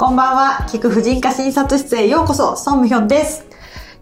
こんばんは、菊婦人科診察室へようこそ、ソンムヒョンです。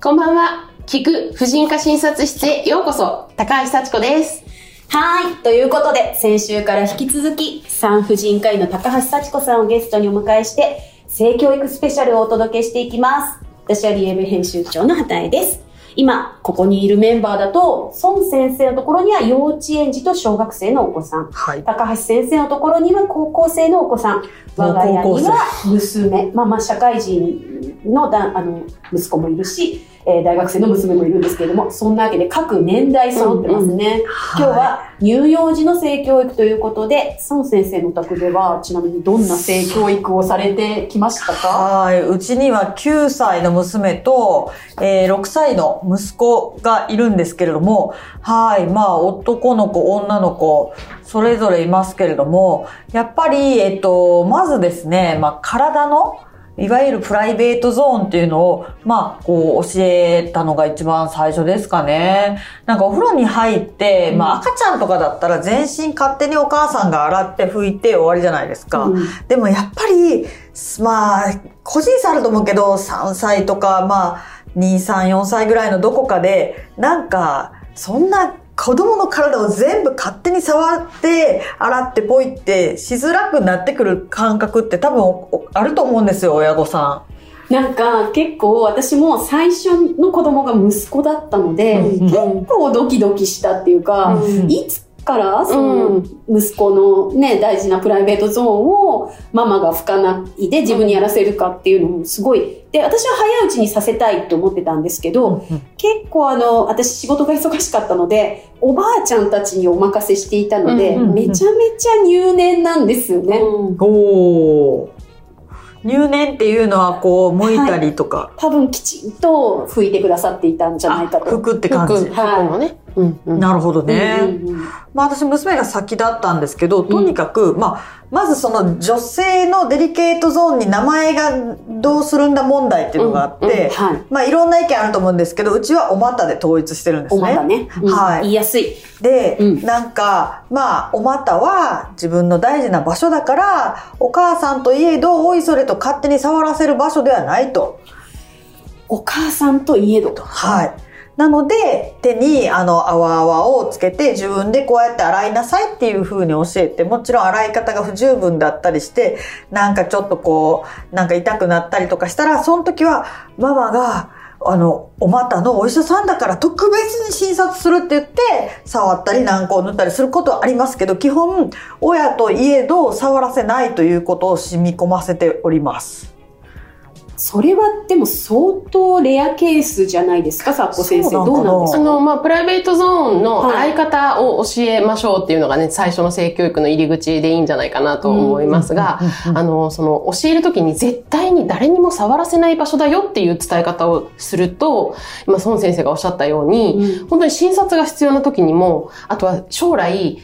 こんばんは。菊婦人科診察室へようこそ。高橋幸子です。はい。ということで、先週から引き続き、産婦人科医の高橋幸子さんをゲストにお迎えして、性教育スペシャルをお届けしていきます。私はリエブ編集長の畑江です。今、ここにいるメンバーだと、孫先生のところには幼稚園児と小学生のお子さん。はい。高橋先生のところには高校生のお子さん。我が家には娘。まあまあ、社会人のだあの息子もいるし、えー大学生の娘もいるんですけれども、そんなわけで各年代揃ってますね。今日は乳幼児の性教育ということで、孫先生のお宅では、ちなみにどんな性教育をされてきましたか？はい。うちには9歳の娘と、えー6歳の息子がいるんですけれども、はい。まあ、男の子、女の子、それぞれいますけれども、やっぱり、えっと、まずですね、まあ、体の、いわゆるプライベートゾーンっていうのを、まあ、こう、教えたのが一番最初ですかね。なんかお風呂に入って、まあ、赤ちゃんとかだったら全身勝手にお母さんが洗って拭いて終わりじゃないですか。うんでもやっぱり、まあ、個人差あると思うけど、3歳とか、まあ、2、3、4歳ぐらいのどこかで、なんか、そんな子供の体を全部勝手に触って、洗ってポイってしづらくなってくる感覚って多分おあると思うんですよ、親御さなんか結構私も最初の子供が息子だったので、うん結構ドキドキしたっていうか、うん。いつからその息子のね、大事なプライベートゾーンをママが拭かないで自分にやらせるかっていうのもすごい、で、私は早いうちにさせたいと思ってたんですけど、ん。結構あの、私仕事が忙しかったので、おばあちゃんたちにお任せしていたので、うんうんうんめちゃめちゃ入念なんですよね。おー。入念っていうのはこう、剥いたりとか、多分きちんと拭いてくださっていたんじゃないかあと。服って感じ。服服もね。うんうんなるほどね。うんうんうんまあ私娘が先だったんですけど、とにかく、まあ、まずその女性のデリケートゾーンに名前がどうするんだ問題っていうのがあって、うんうんはい。まあいろんな意見あると思うんですけど、うちはお股で統一してるんですね。お股ね。うんはい言いやすい。で、うんなんか、まあ、お股は自分の大事な場所だから、お母さんといえど、おいそれと勝手に触らせる場所ではないと。お母さんといえどと。はい。なので、手にあの、泡泡をつけて自分でこうやって洗いなさいっていう風に教えて、もちろん洗い方が不十分だったりして、なんかちょっとこう、なんか痛くなったりとかしたら、その時はママが、あの、お股のお医者さんだから特別に診察するって言って、触ったり軟膏を塗ったりすることはありますけど、基本、親といえど触らせないということを染み込ませております。それはでも相当レアケースじゃないですか、サッコ先生。どうなんですか？あの、まあ、プライベートゾーンのはい。洗い方を教えましょうっていうのがね、最初の性教育の入り口でいいんじゃないかなと思いますが、あの、その、教えるときに絶対に誰にも触らせない場所だよっていう伝え方をすると、今、孫先生がおっしゃったように、うん。本当に診察が必要な時にも、あとは将来、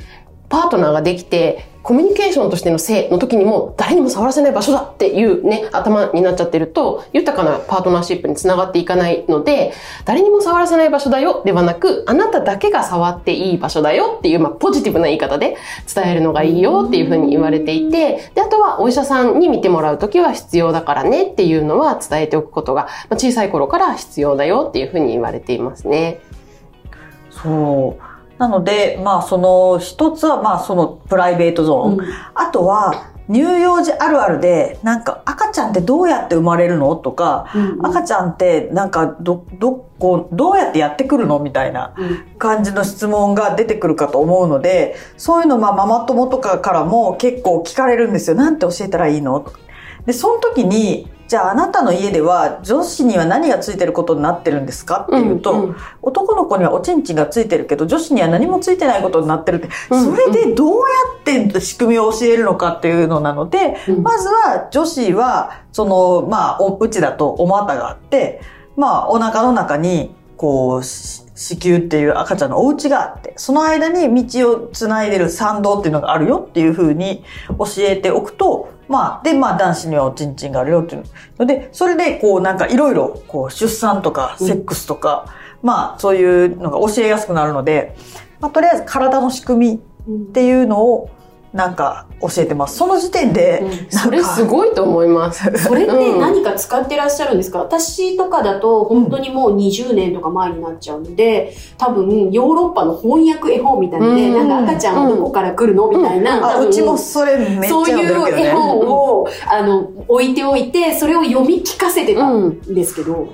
パートナーができて、コミュニケーションとしての性の時にも、誰にも触らせない場所だっていうね、頭になっちゃってると、豊かなパートナーシップにつながっていかないので、誰にも触らせない場所だよではなく、あなただけが触っていい場所だよっていう、まあ、ポジティブな言い方で伝えるのがいいよっていうふうに言われていて、で、あとはお医者さんに見てもらう時は必要だからねっていうのは伝えておくことが、まあ、小さい頃から必要だよっていうふうに言われていますね。そう。なので、まあその一つはまあそのプライベートゾーン。うん。あとは乳幼児あるあるで、なんか赤ちゃんってどうやって生まれるの？とか、うん赤ちゃんってなんかど、どこ、どうやってやってくるの？みたいなうん。感じの質問が出てくるかと思うので、そういうのまあママ友とかからも結構聞かれるんですよ。なんて教えたらいいの？とか。で、その時に、じゃああなたの家では女子には何がついてることになってるんですか？っていうと、うんうん。男の子にはおちんちんがついてるけど女子には何もついてないことになってるって、うんそれでどうやって仕組みを教えるのかっていうのなので、うん。まずは女子はそのまあおうちだとお股があってまあお腹の中にこうし子宮っていう赤ちゃんのお家があってその間に道をつないでる参道っていうのがあるよっていうふうに教えておくとまあ、で、まあ、男子にはおちんちんがあるよっていうので、それで、こう、なんか、いろいろ、こう、出産とか、セックスとか、まあ、そういうのが教えやすくなるので、まあ、とりあえず、体の仕組みっていうのを、なんか教えてます。その時点で、うん。それすごいと思います。それってうん何か使ってらっしゃるんですか、私とかだと本当にもう20年とか前になっちゃうので、多分ヨーロッパの翻訳絵本みたいで、うん。なんか赤ちゃんはどこから来るの？みたいな、うちもそれめっちゃそういう絵本ね。を、あの、置いておいて、それを読み聞かせてたんですけど、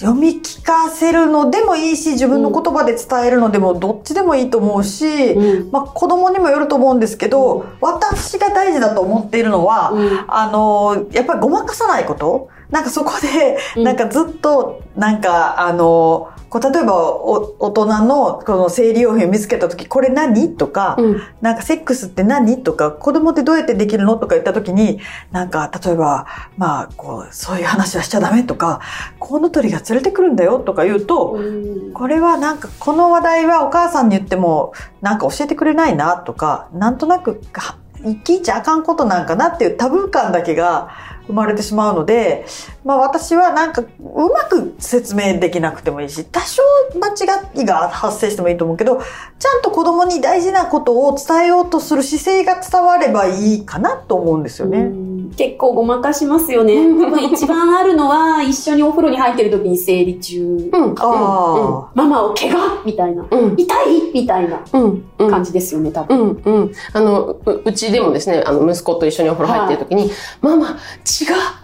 読み聞かせるのでもいいし、自分の言葉で伝えるのでもどっちでもいいと思うし、うん。まあ子供にもよると思うんですけど、私が大事だと思っているのは、うん。あの、やっぱりごまかさないことなんかそこで、うん。なんかずっと、なんか、あの、こう例えばお大人のこの生理用品を見つけた時、これ何？とか、うん。なんかセックスって何？とか、子供ってどうやってできるの？とか言った時に、なんか例えば、まあ、こう、そういう話はしちゃダメ？とか、コウノトリが連れてくるんだよ？とか言うと、うん。これはなんかこの話題はお母さんに言ってもなんか教えてくれないな？とかなんとなくは生きいちゃあかんことなんかな？っていうタブー感だけが生まれてしまうので、まあ私はなんかうまく説明できなくてもいいし、多少間違いが発生してもいいと思うけど、ちゃんと子供に大事なことを伝えようとする姿勢が伝わればいいかなと思うんですよね。うん結構ごまかしますよね。一番あるのは、一緒にお風呂に入ってる時に生理中、うん。あママを怪我？みたいな。うん。痛い？みたいな。感じですよね、多う分。んうん。あの、ううちでもですね、あの、息子と一緒にお風呂入ってる時に、ママ、違う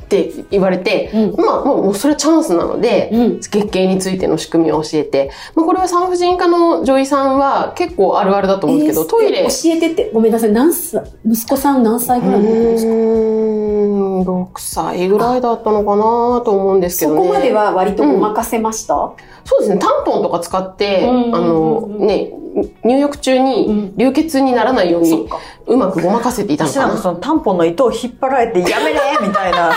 って言われて、うんまあ、もうそれはチャンスなので、うん。月経についての仕組みを教えて、まあ、これは産婦人科の女医さんは結構あるあるだと思うんですけど、えートイレ。教えてって、ごめんなさい、何歳、息子さん何歳うぐらいの時ですか？ーん、6歳ぐらいだったのかなと思うんですけどね。そこまでは割とごまかせました、そうですね、タンポンとか使って、うんうんうんうんあの、ね、入浴中うにん流血にならないように。うまくごまかせていたの私なんかかな。そのタンポンの糸を引っ張られてやめれみたいな。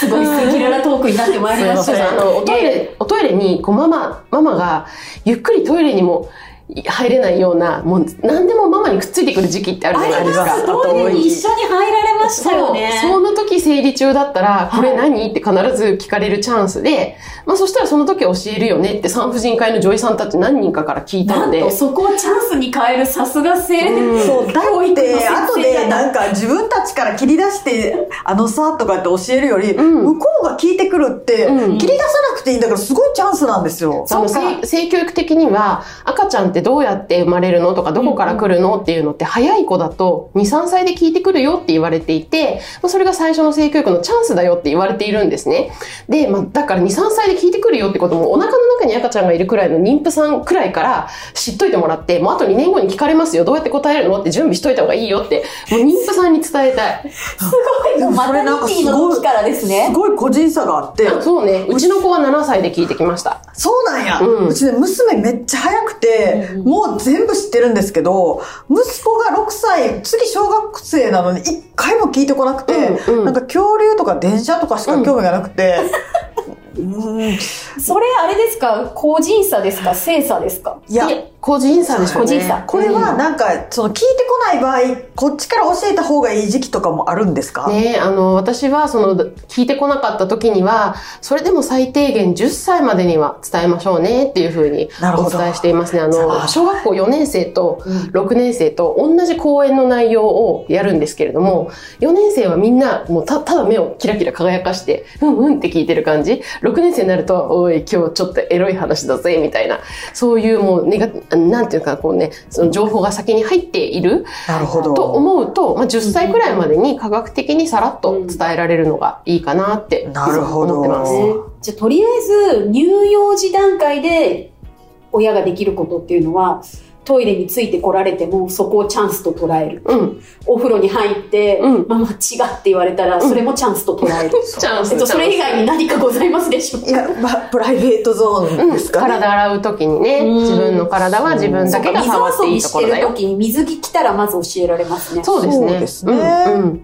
すごい赤裸々トークになってまいりましたおトイレ、おトイレに、こう、ママ、ママが、ゆっくりトイレにも入れないような、もう、何でもママにくっついてくる時期ってあるじゃないですか。トイレに一緒に入られましたよね。そう。その時生理中だったら、いこれ何？って必ず聞かれるチャンスで、まあそしたらその時教えるよねって産婦人科医の女医さんたち何人かから聞いたので。なんと、そこをチャンスに変えるさすが性うんそう、だって、後でなんか自分たちから切り出して、あのさ、とかって教えるより、うん向こうが聞いてくるって、うん切り出さなくていいんだからすごいチャンスなんですよ。あの性性教育的には赤ちゃんってどうやって生まれるのとかどこから来るのっていうのって早い子だと23歳で聞いてくるよって言われていてまあそれが最初の性教育のチャンスだよって言われているんですね。で、まあ、だから23歳で聞いてくるよってこともお腹の中に赤ちゃんがいるくらいの妊婦さんくらいから知っといてもらってもうあと2年後に聞かれますよ。どうやって答えるのって準備しといた方がいいよって。もう妊婦さんに伝えたい。すごい、もうマタニティの時からですすね。ごい個人差があって、あそうね。うちの子は7歳で聞いてきました。そうなんや、ううんちね、娘めっちゃ早もう全部知ってるんですけど、息子が6歳、次小学生なのに一回も聞いてこなくて、うんうん。なんか恐竜とか電車とかしか興味がなくて、うんそれあれですか？個人差ですか？性差ですか？いや、い個人差でしょうね。個人差。これはなんか、その聞いてこない場合、こっちから教えた方がいい時期とかもあるんですか、ねあの、私はその、聞いてこなかった時には、それでも最低限10歳までには伝えましょうねっていうふうにお伝えしていますね。ああ。の、小学校4年生とうん。6年生と同じ講演の内容をやるんですけれども、4年生はみんなもうたただ目をキラキラ輝かして、うんうんって聞いてる感じ。6年生になると、おい、今日ちょっとエロい話だぜ、みたいな。そういうもう、ネガ、なんていうか、こうね、その情報が先に入っているなるほど。と思うと、まあ、10歳くらいまでに科学的にさらっと伝えられるのがいいかなってなるほど思ってます。ねじゃあとりあえず乳幼児段階で親ができることっていうのはトイレについてこられてもそこをチャンスと捉えるうん。お風呂に入って、うんママ違って言われたらそれもチャンスと捉える、チャンスえっと、それ以外に何かございますでしょうか？いや、まあ、プライベートゾーンうん、ですかね。体洗う時にね、うん自分の体は自分だけが触っていいところだよ水遊びしてる。時に水着着たらまず教えられますね。そうですね。そうですねうんうん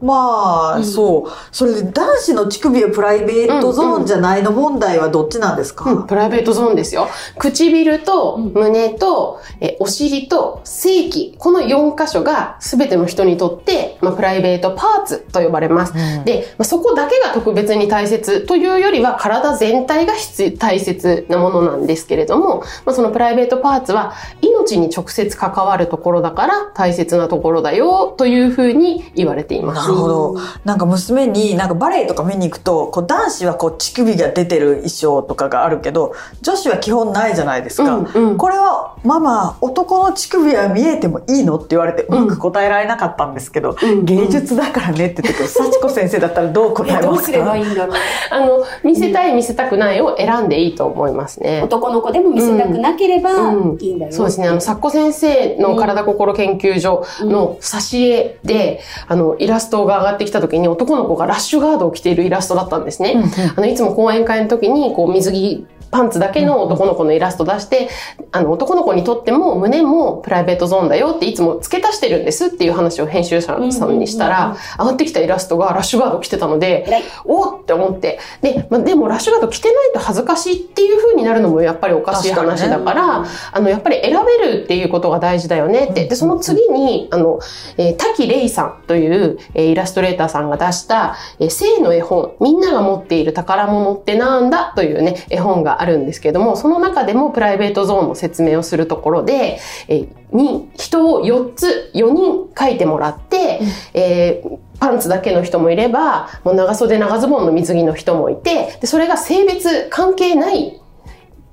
まあ、うんそう。それで男子の乳首はプライベートゾーンじゃないの問題はどっちなんですか、うん、プライベートゾーンですよ。唇とうん胸と、えお尻と正規、この4箇所が全ての人にとって、まあ、プライベートパーツと呼ばれます。うんで、まあ、そこだけが特別に大切というよりは体全体が必大切なものなんですけれども、まあ、そのプライベートパーツは命に直接関わるところだから大切なところだよというふうに言われています。なるほど。なんか娘に、なんかバレエとか見に行くと、こう男子はこう乳首が出てる衣装とかがあるけど、女子は基本ないじゃないですか。うんうんこれは、ママ、男の乳首は見えてもいいのって言われて、うまく答えられなかったんですけど、うん芸術だからねって言ってて、幸子先生だったらどう答えどうすれますかばいいんだろう。あの、見せたい見せたくないを選んでいいと思いますね。男の子でも見せたくなければうんいいんだよ。そうですね。あの、作子先生の体心研究所の挿絵で、あの、イラストが上がってきた時に男の子がラッシュガードを着ているイラストだったんですね。あの、いつも講演会の時に、こう、水着、パンツだけの男の子のイラスト出して、あの、男の子にとっても胸もプライベートゾーンだよっていつも付け足してるんですっていう話を編集者さんにしたら、上がってきたイラストがラッシュガード着てたので、おーって思って。で、まあ、でもラッシュガード着てないと恥ずかしいっていう風になるのもやっぱりおかしい話だから、あの、やっぱり選べるっていうことが大事だよねって。で、その次に、あの、えー滝玲さんという、えーイラストレーターさんが出した、えー性の絵本、みんなが持っている宝物ってなんだというね、絵本があるんですけども、その中でもプライベートゾーンの説明をするところで、えーに、人を4つ、4人書いてもらって、えーパンツだけの人もいれば、もう長袖長ズボンの水着の人もいて、で、それが性別関係ない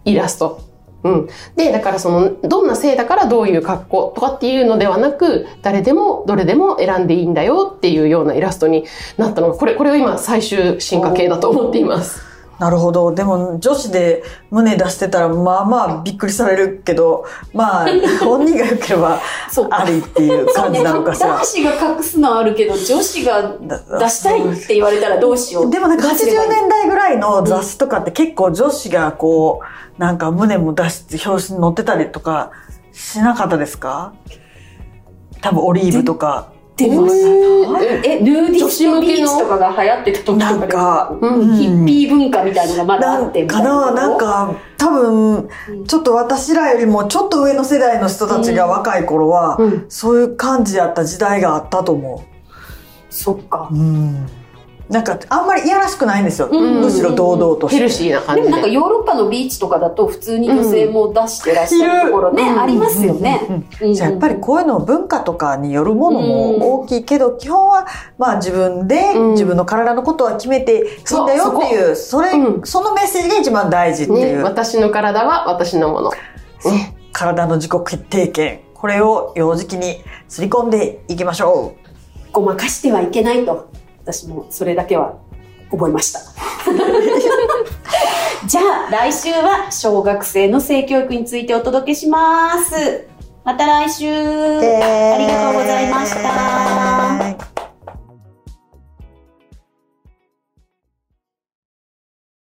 イラスト。うん。で、だからその、どんな性だからどういう格好とかっていうのではなく、誰でもどれでも選んでいいんだよっていうようなイラストになったのが、これ、これを今最終進化系だと思っています。なるほど。でも、女子で胸出してたら、まあまあびっくりされるけど、まあ、本人が良ければありっていう感じなのかしら男。子が隠すのはあるけど、女子が出したいって言われたらどうしよう。でもなんか80どうすればいい年代ぐらいの雑誌とかって結構女子がこう、なんか胸も出して表紙に載ってたりとかしなかったですか？多分オリーブとか。出ましたええ、ヌーディストビーチとかが流行ってた時とかなんか、うんヒッピー文化みたいなのがまだなんあってみたいかな、なんか、多分、ちょっと私らよりもちょっと上の世代の人たちが若い頃は、うん。そういう感じやった時代があったと思そっか。う。。うん。なんか、あんまりいやらしくないんですよ。うんむしろ堂々として。ヘルシーな感じで。でもなんかヨーロッパのビーチとかだと普通に女性も出してらっしゃるところね、うんありますよね。うんじゃあやっぱりこういうの文化とかによるものも大きいけど、基本はまあ自分でうん自分の体のことは決めていいんだよっていう、それ、うんそのメッセージが一番大事っていね、う、私の体は私のもの。ね。体の自己決定権。これを幼児期にすり込んでいきましょごまかしてはいけないと。私もそれだけは覚えました。じゃあ来週は小学生の性教育についてお届けします。また来週。う。ありがとうございました。